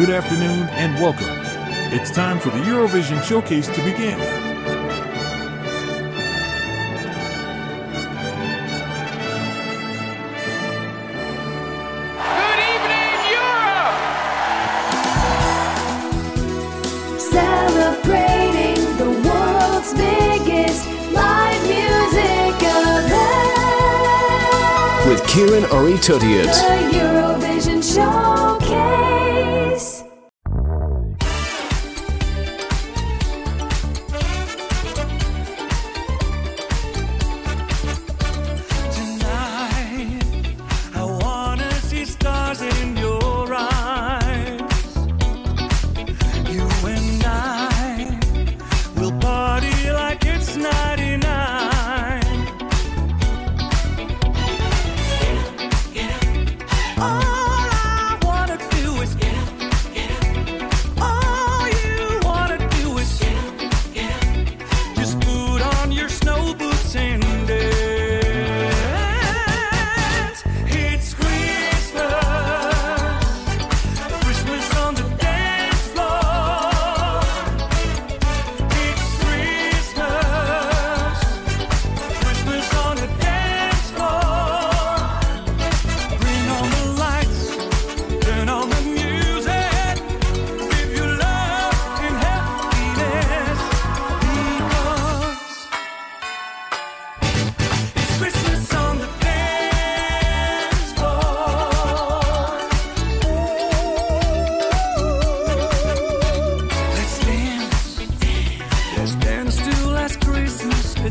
good afternoon, and welcome. It's time for the Eurovision Showcase to begin. Good evening, Europe! Celebrating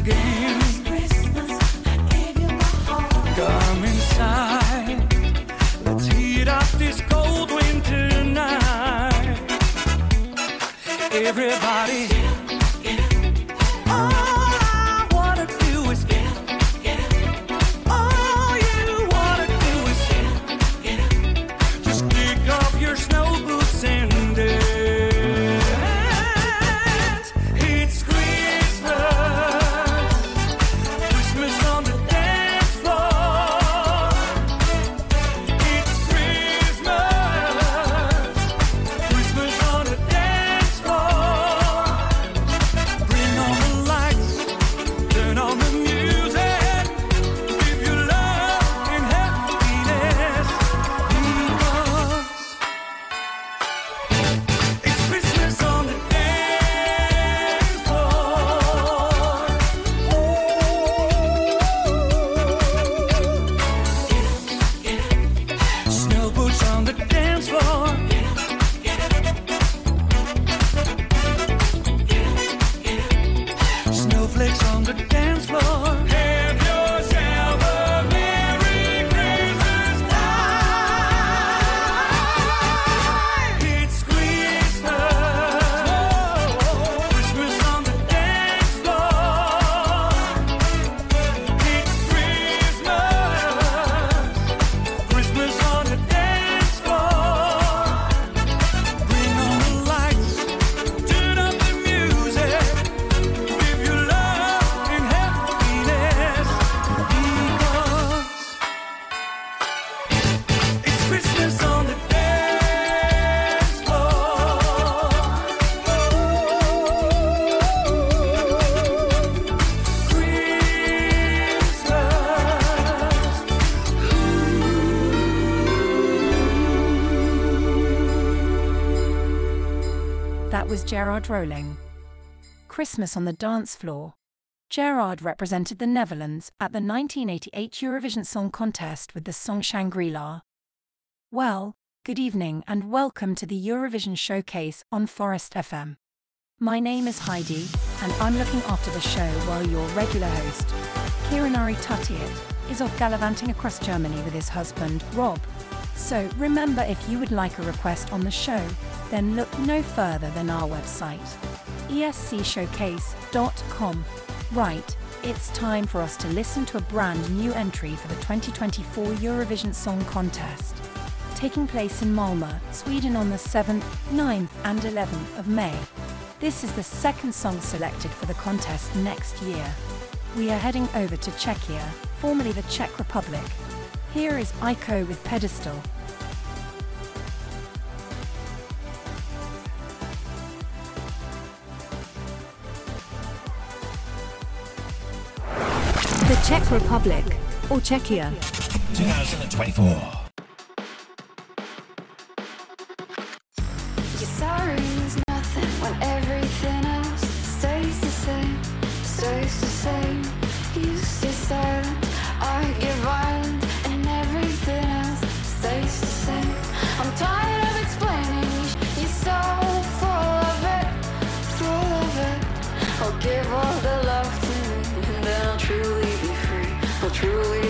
Christmas again. Come inside. Let's heat up this cold winter night. Everybody. Was Gerard Joling. Christmas on the Dance Floor. Gerard represented the Netherlands at the 1988 Eurovision Song Contest with the song Shangri La. Well, good evening and welcome to the Eurovision Showcase on Forest FM. My name is Heidi, and I'm looking after the show while your regular host, Ciaran Urry-Tuttiett, is off gallivanting across Germany with his husband, Rob. So remember if you would like a request on the show, then look no further than our website, escshowcase.com. Right, it's time for us to listen to a brand new entry for the 2024 Eurovision Song Contest. Taking place in Malmö, Sweden on the 7th, 9th, and 11th of May. This is the second song selected for the contest next year. We are heading over to Czechia, formerly the Czech Republic. Here is Aiko with pedestal. The Czech Republic, or Czechia. 2024. I'll give all the love to me, and then I'll truly be free. I'll truly.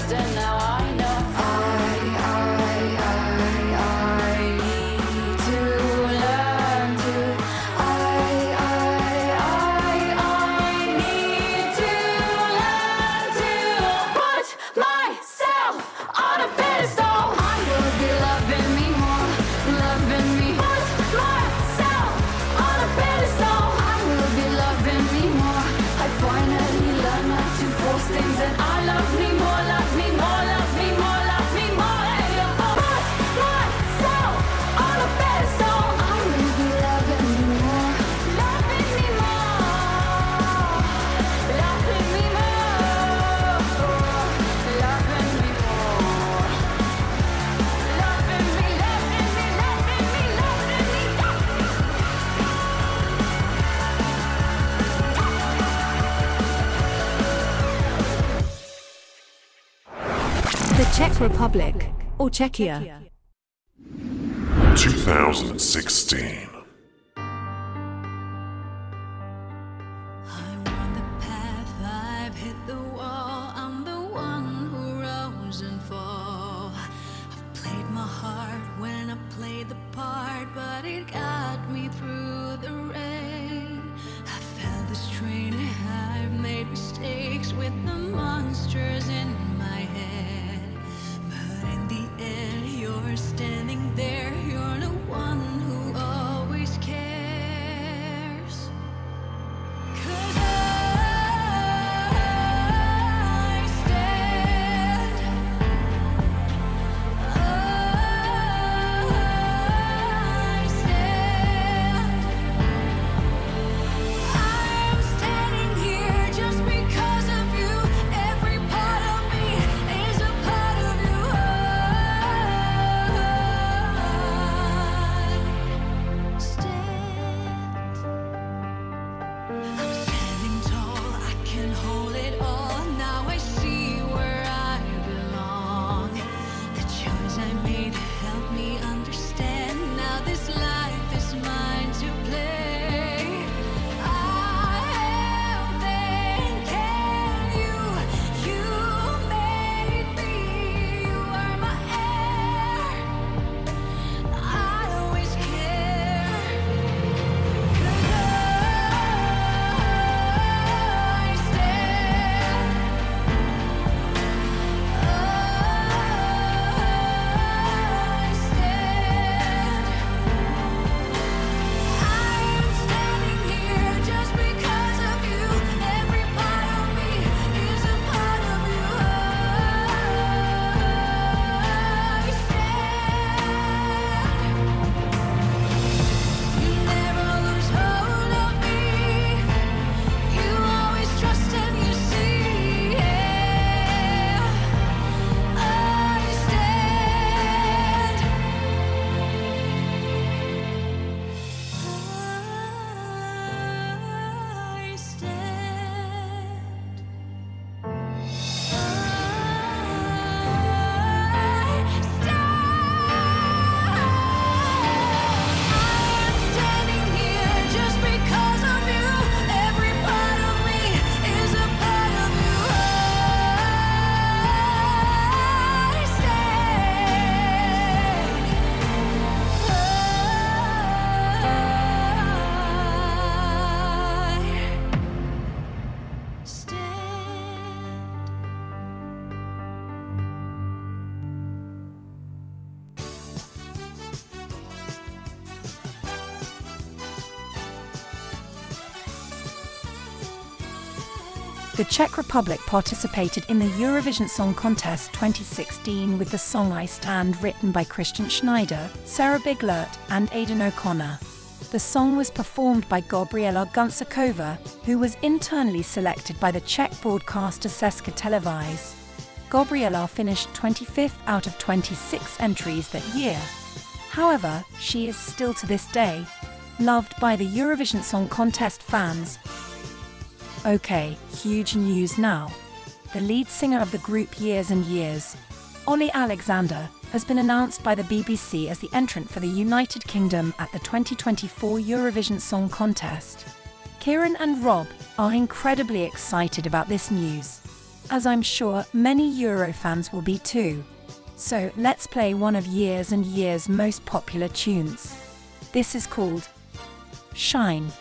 hurt and now I Czech Republic, or Czechia. 2016. Czech Republic participated in the Eurovision Song Contest 2016 with the song I Stand written by Christian Schneider, Sarah Biglert and Aidan O'Connor. The song was performed by Gabriela Gunčíková, who was internally selected by the Czech broadcaster Česká televize. Gabriela finished 25th out of 26 entries that year. However, she is still to this day loved by the Eurovision Song Contest fans Okay, huge news now. The lead singer of the group Years and Years, Olly Alexander, has been announced by the BBC as the entrant for the United Kingdom at the 2024 Eurovision Song Contest. Ciaran and Rob are incredibly excited about this news, as I'm sure many Eurofans will be too. So let's play one of Years and Years' most popular tunes. This is called Shine.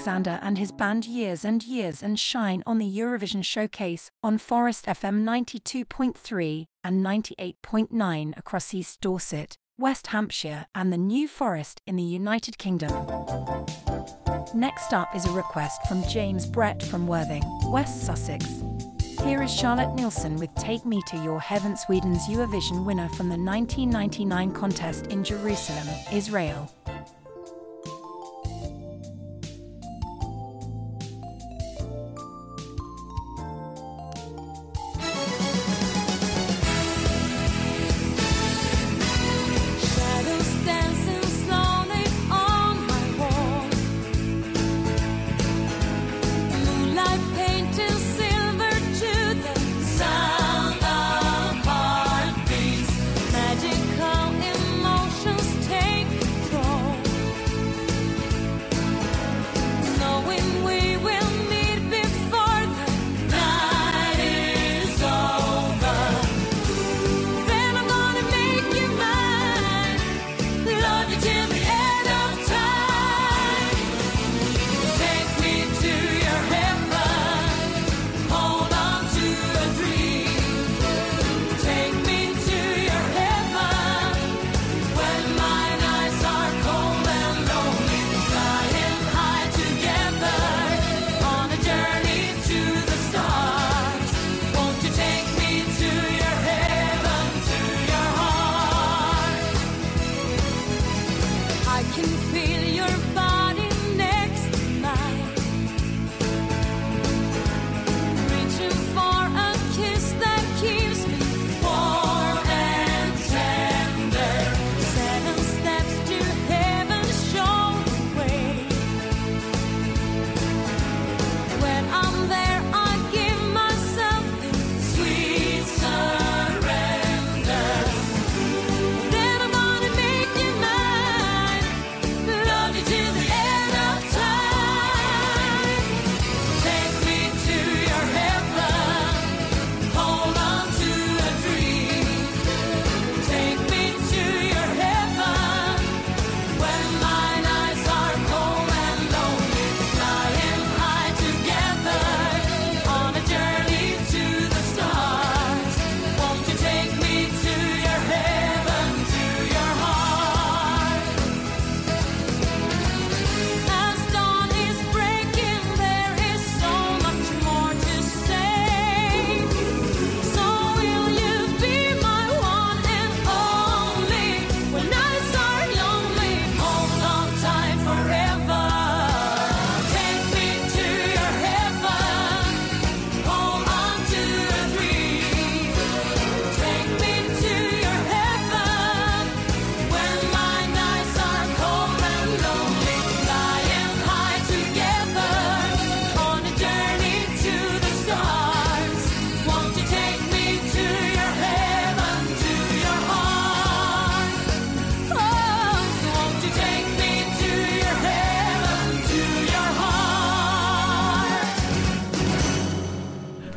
Alexander and his band Years and Years and Shine on the Eurovision Showcase on Forest FM 92.3 and 98.9 across East Dorset, West Hampshire, and the New Forest in the United Kingdom. Next up is a request from James Brett from Worthing, West Sussex. Here is Charlotte Nilsson with Take Me to Your Heaven, Sweden's Eurovision winner from the 1999 contest in Jerusalem, Israel.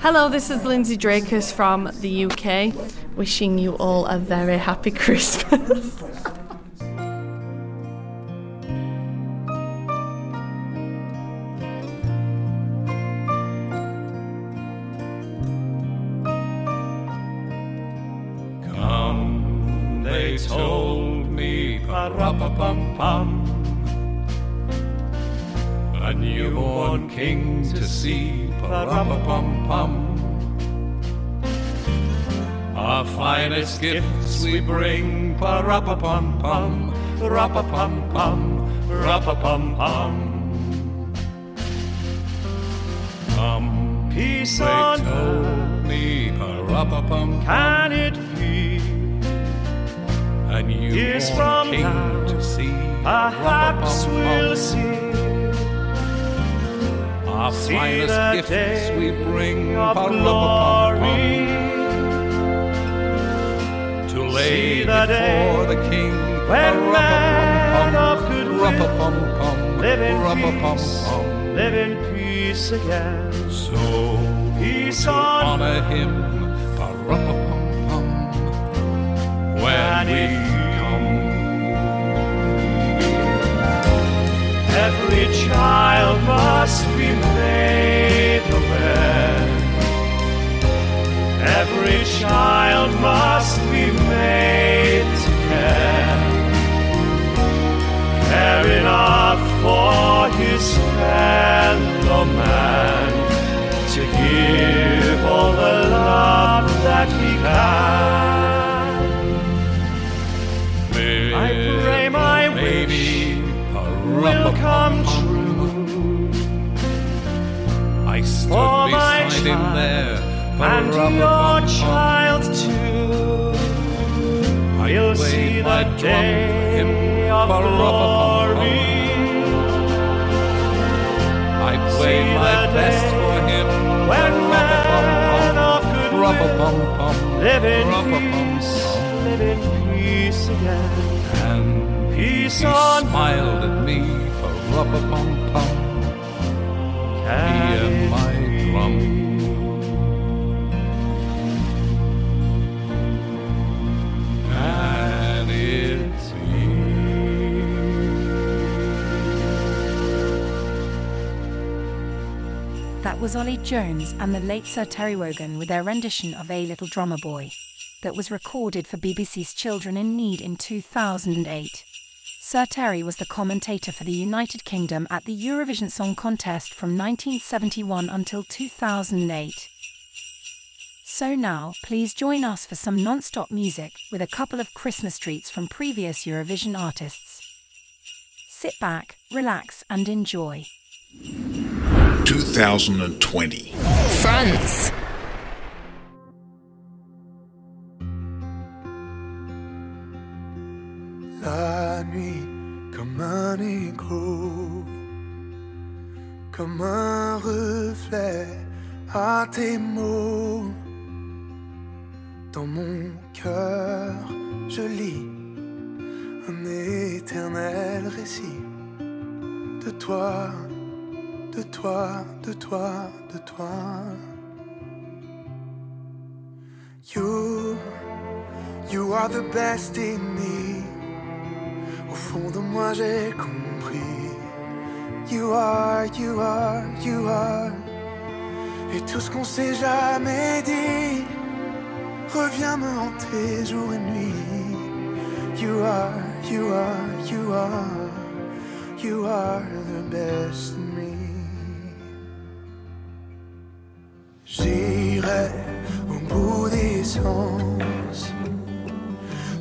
Hello, this is Lindsay Dracass from the UK, wishing you all a very happy Christmas. Gifts we bring, pa-ra-pa-pum-pum, ra-pa-pum-pum, ra-pa-pum-pum. Come, Peace they on told me, pa-ra-pa-pum-pum. Can it be? A newborn Years from king now, to see, Perhaps we'll see Our See finest gifts we bring, pa-ra-pa-pum-pum. See the before day the king. when Ra-pa-pum-pum, of good will live in peace, live in peace again. So Peace on honor him, when we come. Every child must be made aware. Every child must care. Enough for his fellow man to give all the love that he can. I pray my wish will come true. I stood For beside him there. and your child. Played see the drum for him. day of glory. I played See my best for him. when men of good live in peace, live in peace again. And Peace he on smiled at me. Rub-a-bum-bum. Me and my drum. Was Aled Jones and the late Sir Terry Wogan with their rendition of A Little Drummer Boy, that was recorded for BBC's Children in Need in 2008. Sir Terry was the commentator for the United Kingdom at the Eurovision Song Contest from 1971 until 2008. So now, please join us for some non stop music with a couple of Christmas treats from previous Eurovision artists. Sit back, relax, and enjoy. 2020. France. La nuit comme un écho, comme un reflet à tes mots. Dans mon cœur, je lis un éternel récit de toi, de toi, de toi, de toi. You, you are the best in me. Au fond de moi j'ai compris. You are, you are, you are. Et tout ce qu'on s'est jamais dit revient me hanter jour et nuit. You are, you are, you are. You are the best. J'irai au bout des sens,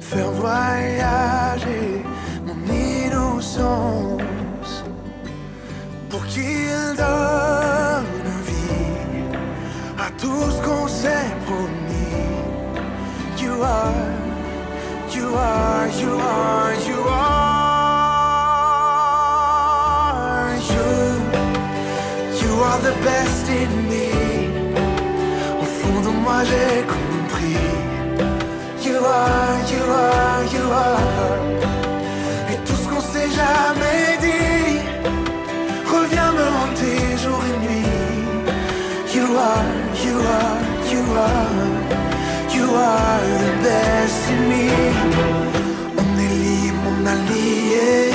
faire voyager mon innocence pour qu'il donne vie à tout ce qu'on s'est promis. You are, you are, you are, you are, you, you are the best in me. J'ai compris. You are, you are, you are. Et tout ce qu'on s'est jamais dit revient me hanter jour et nuit. You are, you are, you are. You are the best in me. On est libre, on a lié.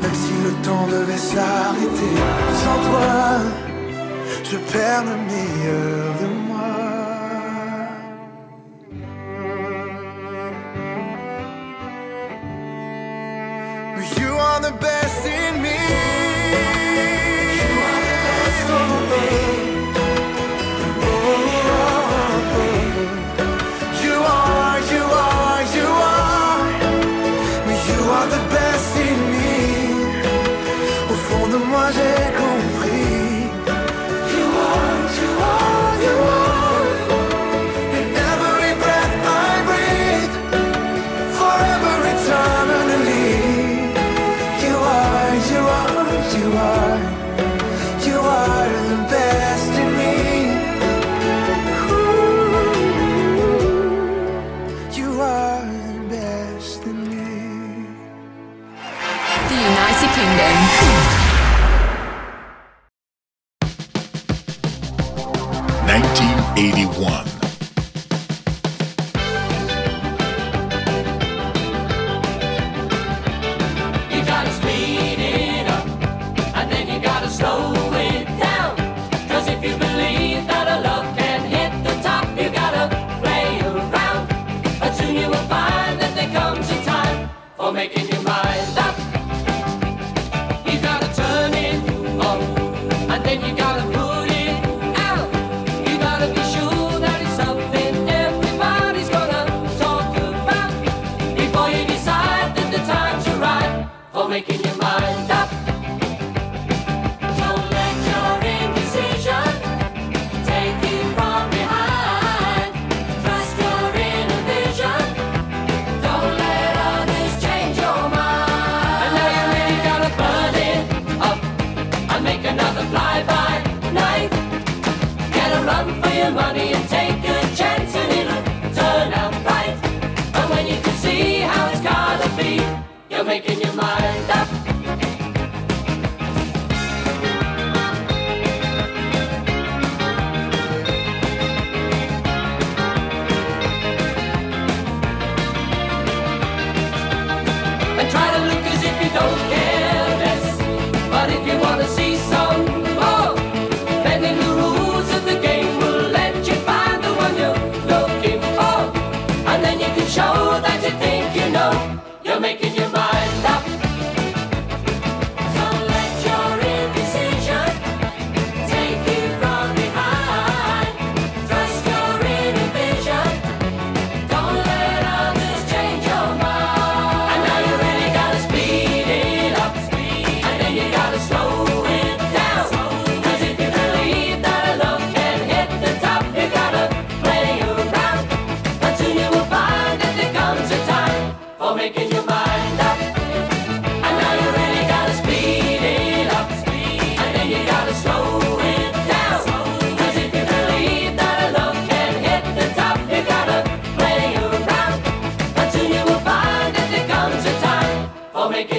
Même si le temps devait s'arrêter. Sans toi, je perds le meilleur de moi. Best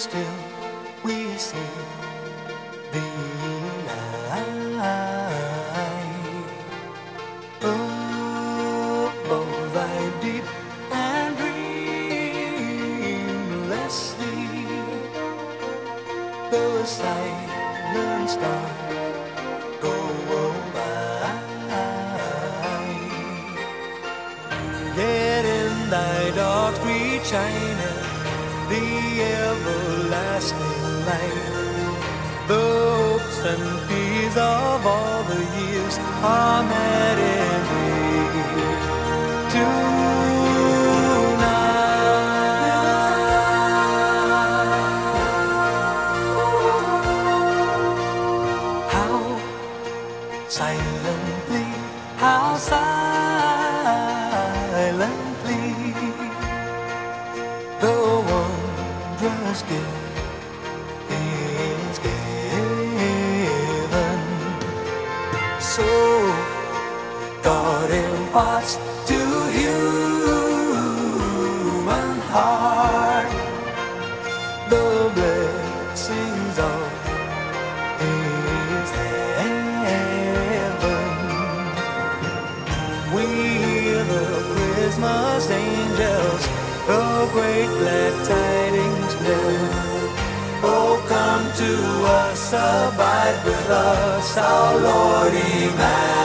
still we sing. blessings of His heaven. We hear the Christmas angels, the great glad tidings tell. Oh, come to us, abide with us, our Lord Emmanuel.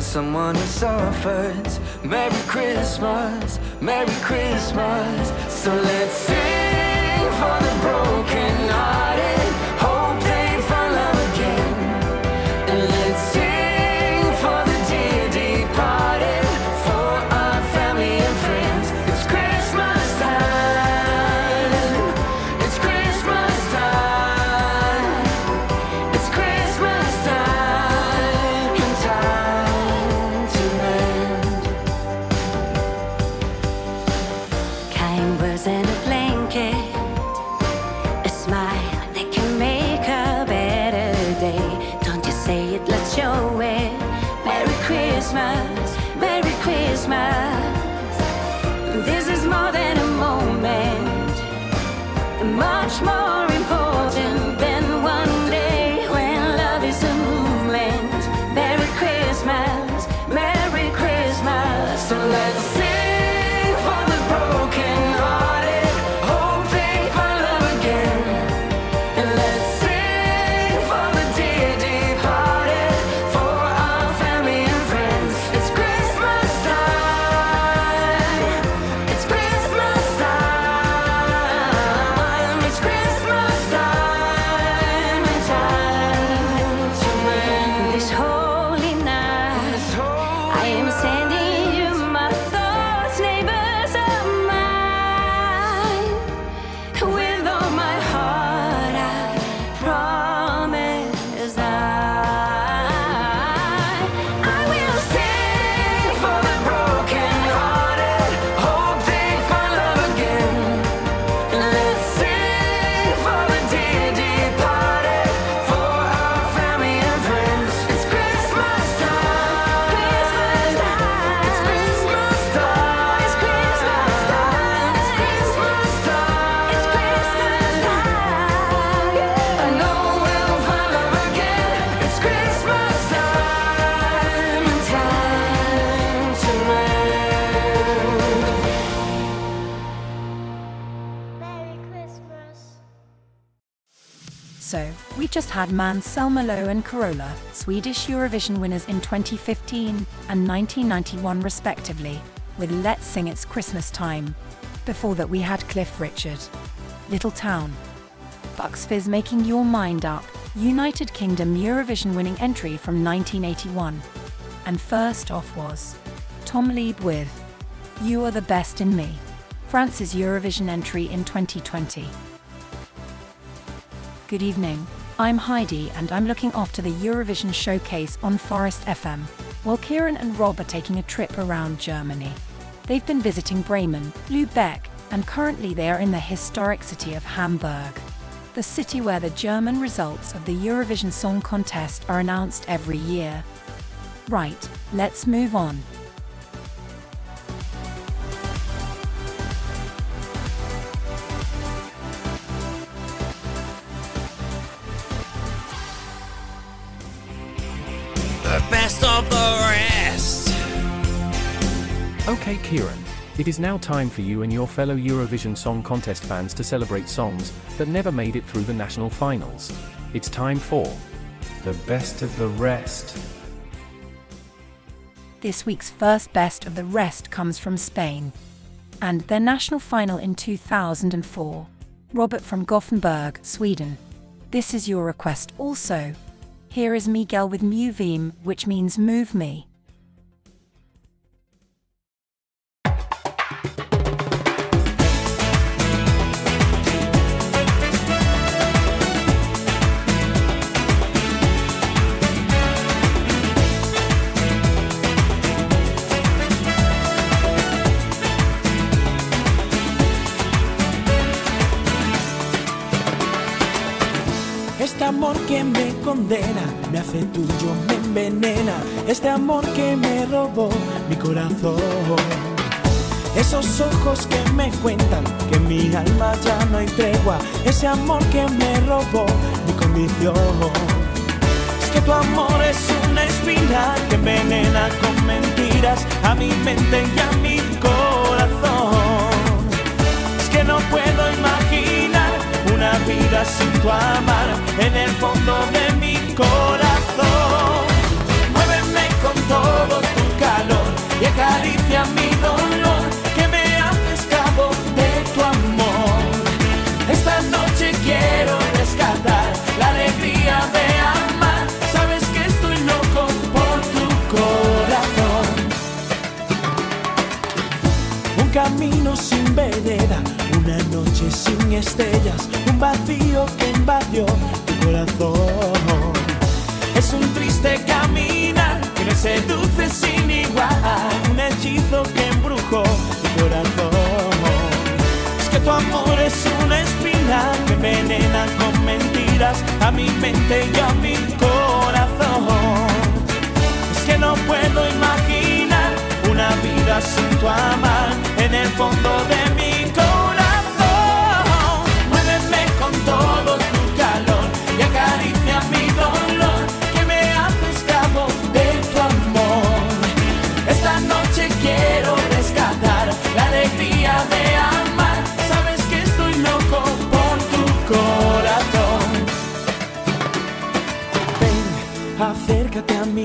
Someone who suffers. Merry Christmas, Merry Christmas. So let's sing for the broken much more just had Måns Zelmerlöw and Carola, Swedish Eurovision winners in 2015 and 1991 respectively, with Let's Sing It's Christmas Time. Before that we had Cliff Richard, Little Town. Bucks Fizz Making Your Mind Up, United Kingdom Eurovision winning entry from 1981. And first off was Tom Leeb with You Are the Best in Me, France's Eurovision entry in 2020. Good evening. I'm Heidi and I'm looking after the Eurovision showcase on Forest FM, while Ciaran and Rob are taking a trip around Germany. They've been visiting Bremen, Lübeck, and currently they are in the historic city of Hamburg, the city where the German results of the Eurovision Song Contest are announced every year. Right, let's move on. Okay, Ciaran. It is now time for you and your fellow Eurovision Song Contest fans to celebrate songs that never made it through the national finals. It's time for the best of the rest. This week's first best of the rest comes from Spain. And their national final in 2004. Robert from Gothenburg, Sweden. This is your request also. Here is Miguel with Muéveme, which means move me. Me hace tuyo, me envenena. Este amor que me robó mi corazón. Esos ojos que me cuentan que mi alma ya no hay tregua. Ese amor que me robó mi condición. Es que tu amor es una espina que envenena con mentiras a mi mente y a mi corazón. Es que no puedo imaginar vida sin tu amar en el fondo de mi corazón. Muéveme con todo tu calor y acaricia mi dolor que me hace esclavo de tu amor. Esta noche quiero rescatar la alegría de amar. Sabes que estoy loco por tu corazón. Un camino sin noche sin estrellas, un vacío que invadió tu corazón. Es un triste caminar que me seduce sin igual, un hechizo que embrujó tu corazón. Es que tu amor es una espina que envenena con mentiras a mi mente y a mi corazón. Es que no puedo imaginar una vida sin tu amar en el fondo de mi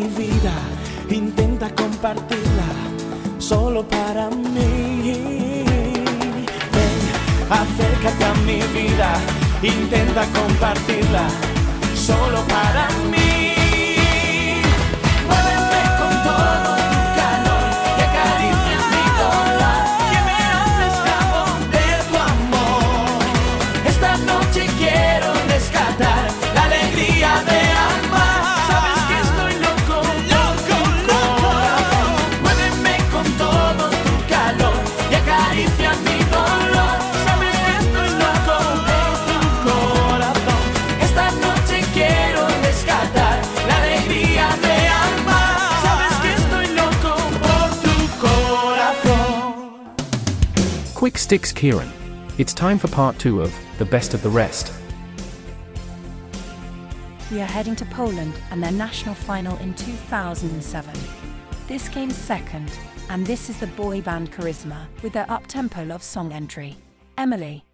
vida, intenta compartirla solo para mí. Ven, acércate a mi vida, intenta compartirla solo para mí. Sticks Ciaran. It's time for part two of The Best of the Rest. We are heading to Poland and their national final in 2007. This came second, and this is the boy band Charisma with their up-tempo love song entry. Emily.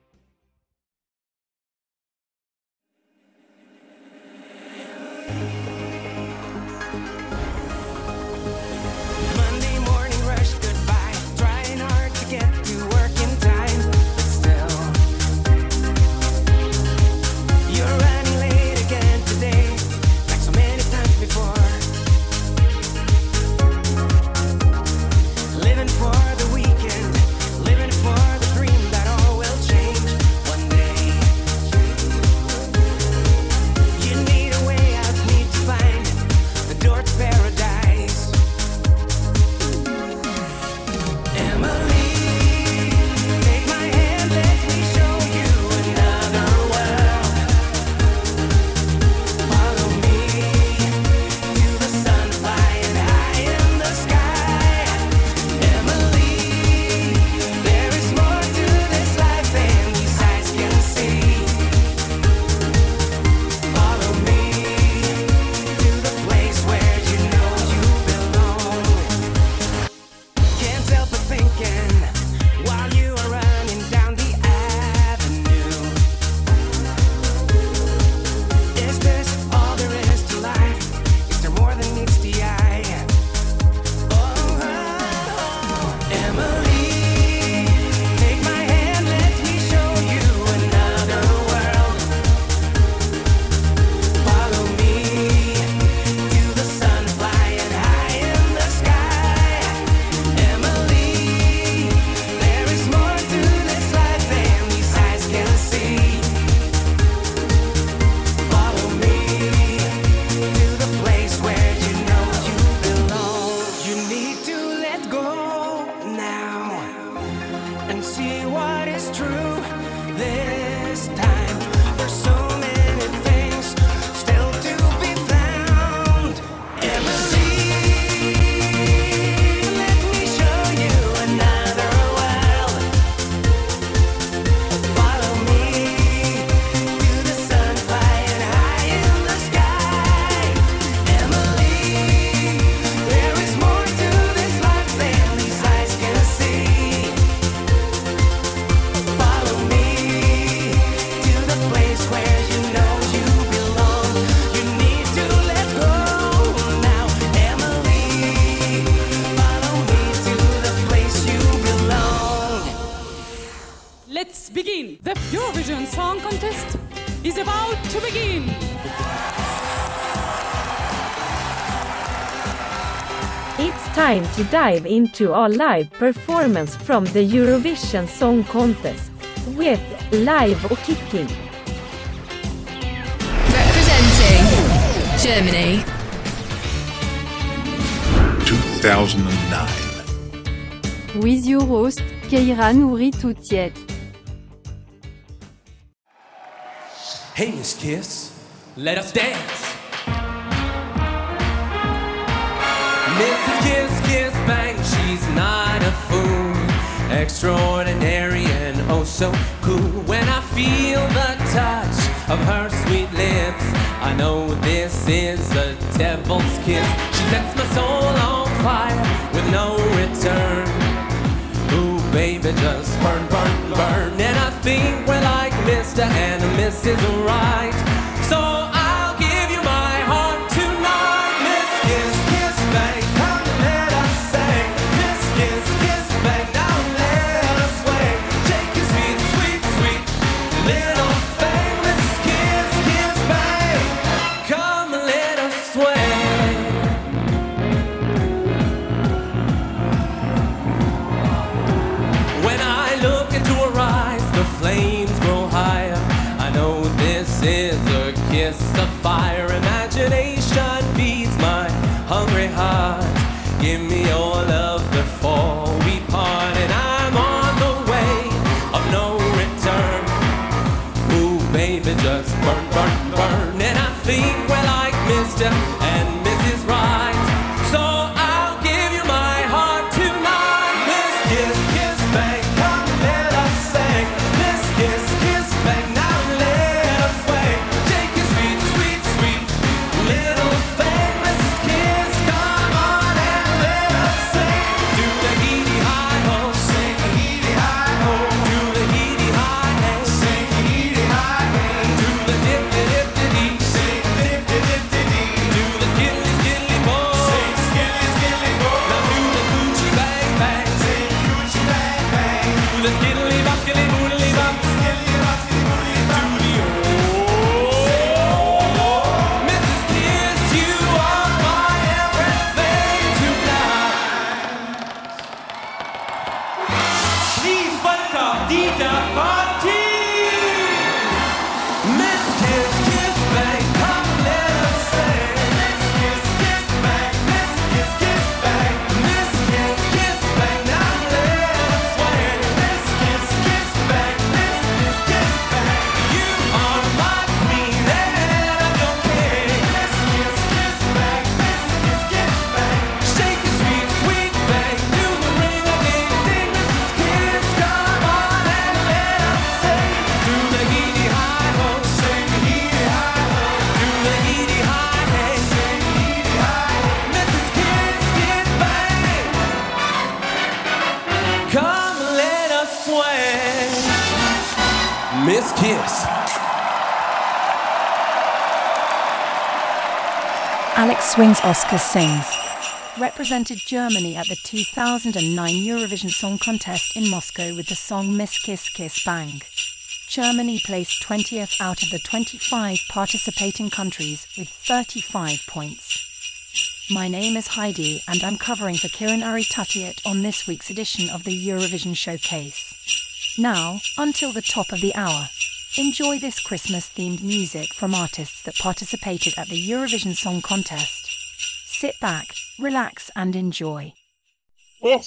Dive into our live performance from the Eurovision Song Contest with Live och Kicking. Representing Germany. 2009. With your host, Ciaran Urry-Tuttiett. Hey, Miss Kiss, let us dance. Mrs. Kiss, Kiss, Bang, she's not a fool. Extraordinary and oh so cool. When I feel the touch of her sweet lips, I know this is a devil's kiss. She sets my soul on fire with no return. Ooh, baby, just burn, burn, burn. And I think we're like Mr. and Mrs. Right. Fire. Swings Oscar sings. Represented Germany at the 2009 Eurovision Song Contest in Moscow with the song Miss Kiss Kiss Bang. Germany placed 20th out of the 25 participating countries with 35 points. My name is Heidi and I'm covering for Ciaran Urry-Tuttiett on this week's edition of the Eurovision Showcase. Now, until the top of the hour, enjoy this Christmas themed music from artists that participated at the Eurovision Song Contest. Sit back, relax, and enjoy. Everyone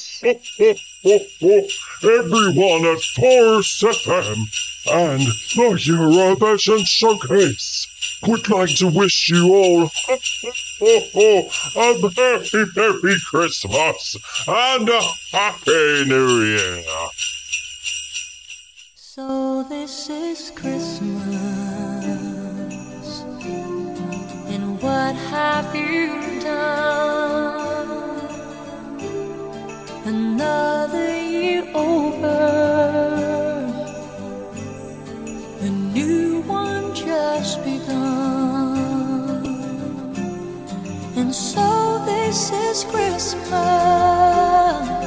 at Forest FM and the Eurovision Showcase would like to wish you all a very Merry Christmas and a Happy New Year. So this is Christmas, and what have you Another year over, new one just begun, and so this is Christmas.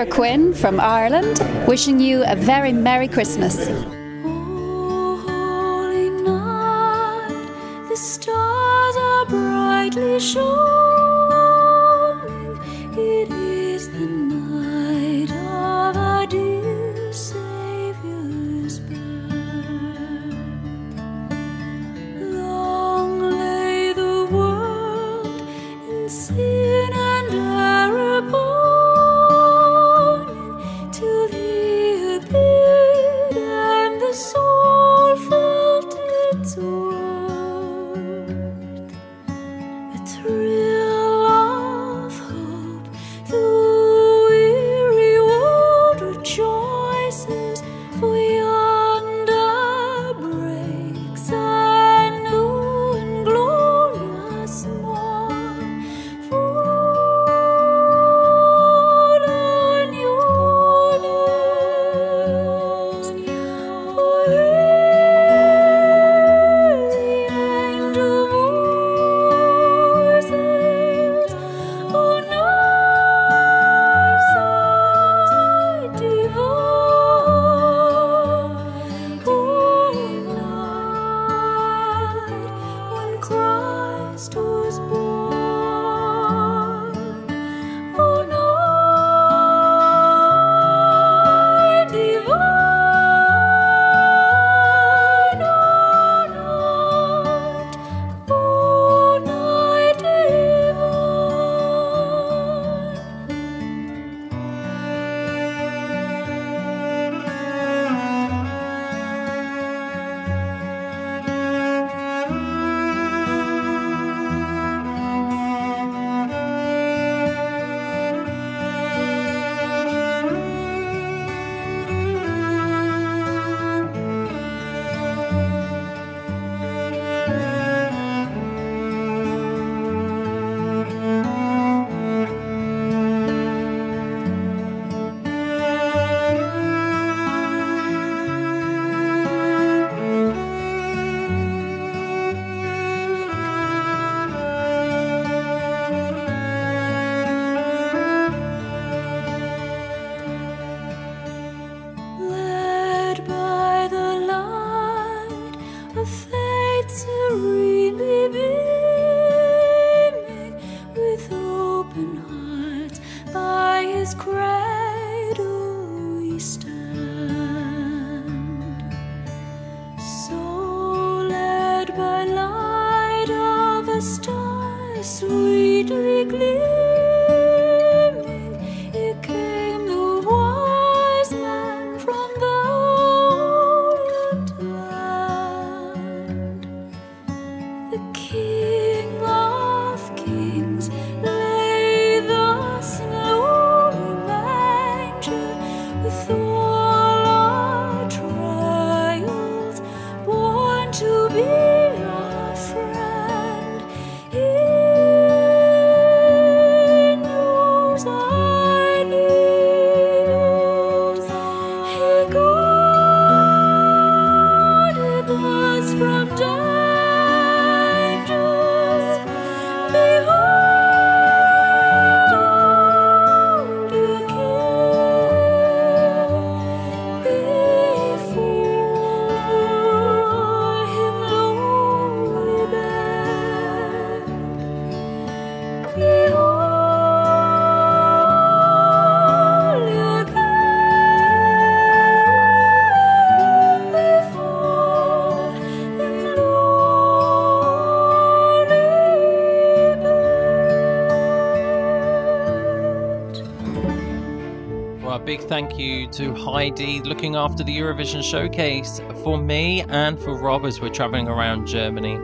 This Quinn from Ireland, wishing you a very Merry Christmas. Oh, holy night, the stars are brightly. Thank you to Heidi looking after the Eurovision showcase for me and for Rob as we're traveling around Germany.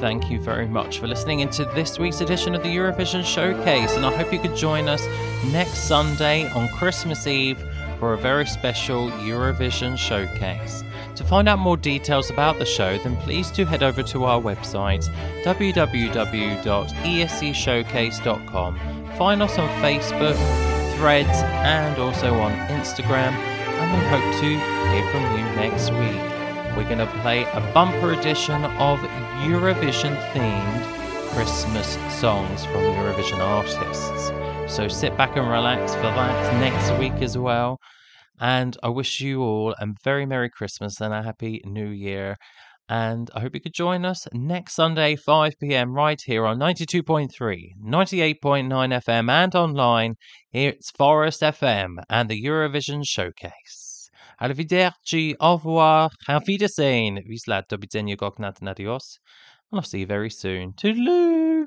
Thank you very much for listening into this week's edition of the Eurovision showcase, and I hope you could join us next Sunday on Christmas Eve for a very special Eurovision showcase. To find out more details about the show, then please do head over to our website www.escshowcase.com. Find us on Facebook, Threads, and also on Instagram, and we hope to hear from you next week. we're going to play a bumper edition of Eurovision themed Christmas songs from Eurovision artists. So sit back and relax for that next week as well. And I wish you all a very Merry Christmas and a Happy New Year. And I hope you could join us next Sunday, 5 pm, right here on 92.3, 98.9 FM, and online. It's Forest FM and the Eurovision Showcase. Arrivederci, au revoir, auf Wiedersehen. Vis lat do widzenia gok adios. And I'll see you very soon. Toodaloo!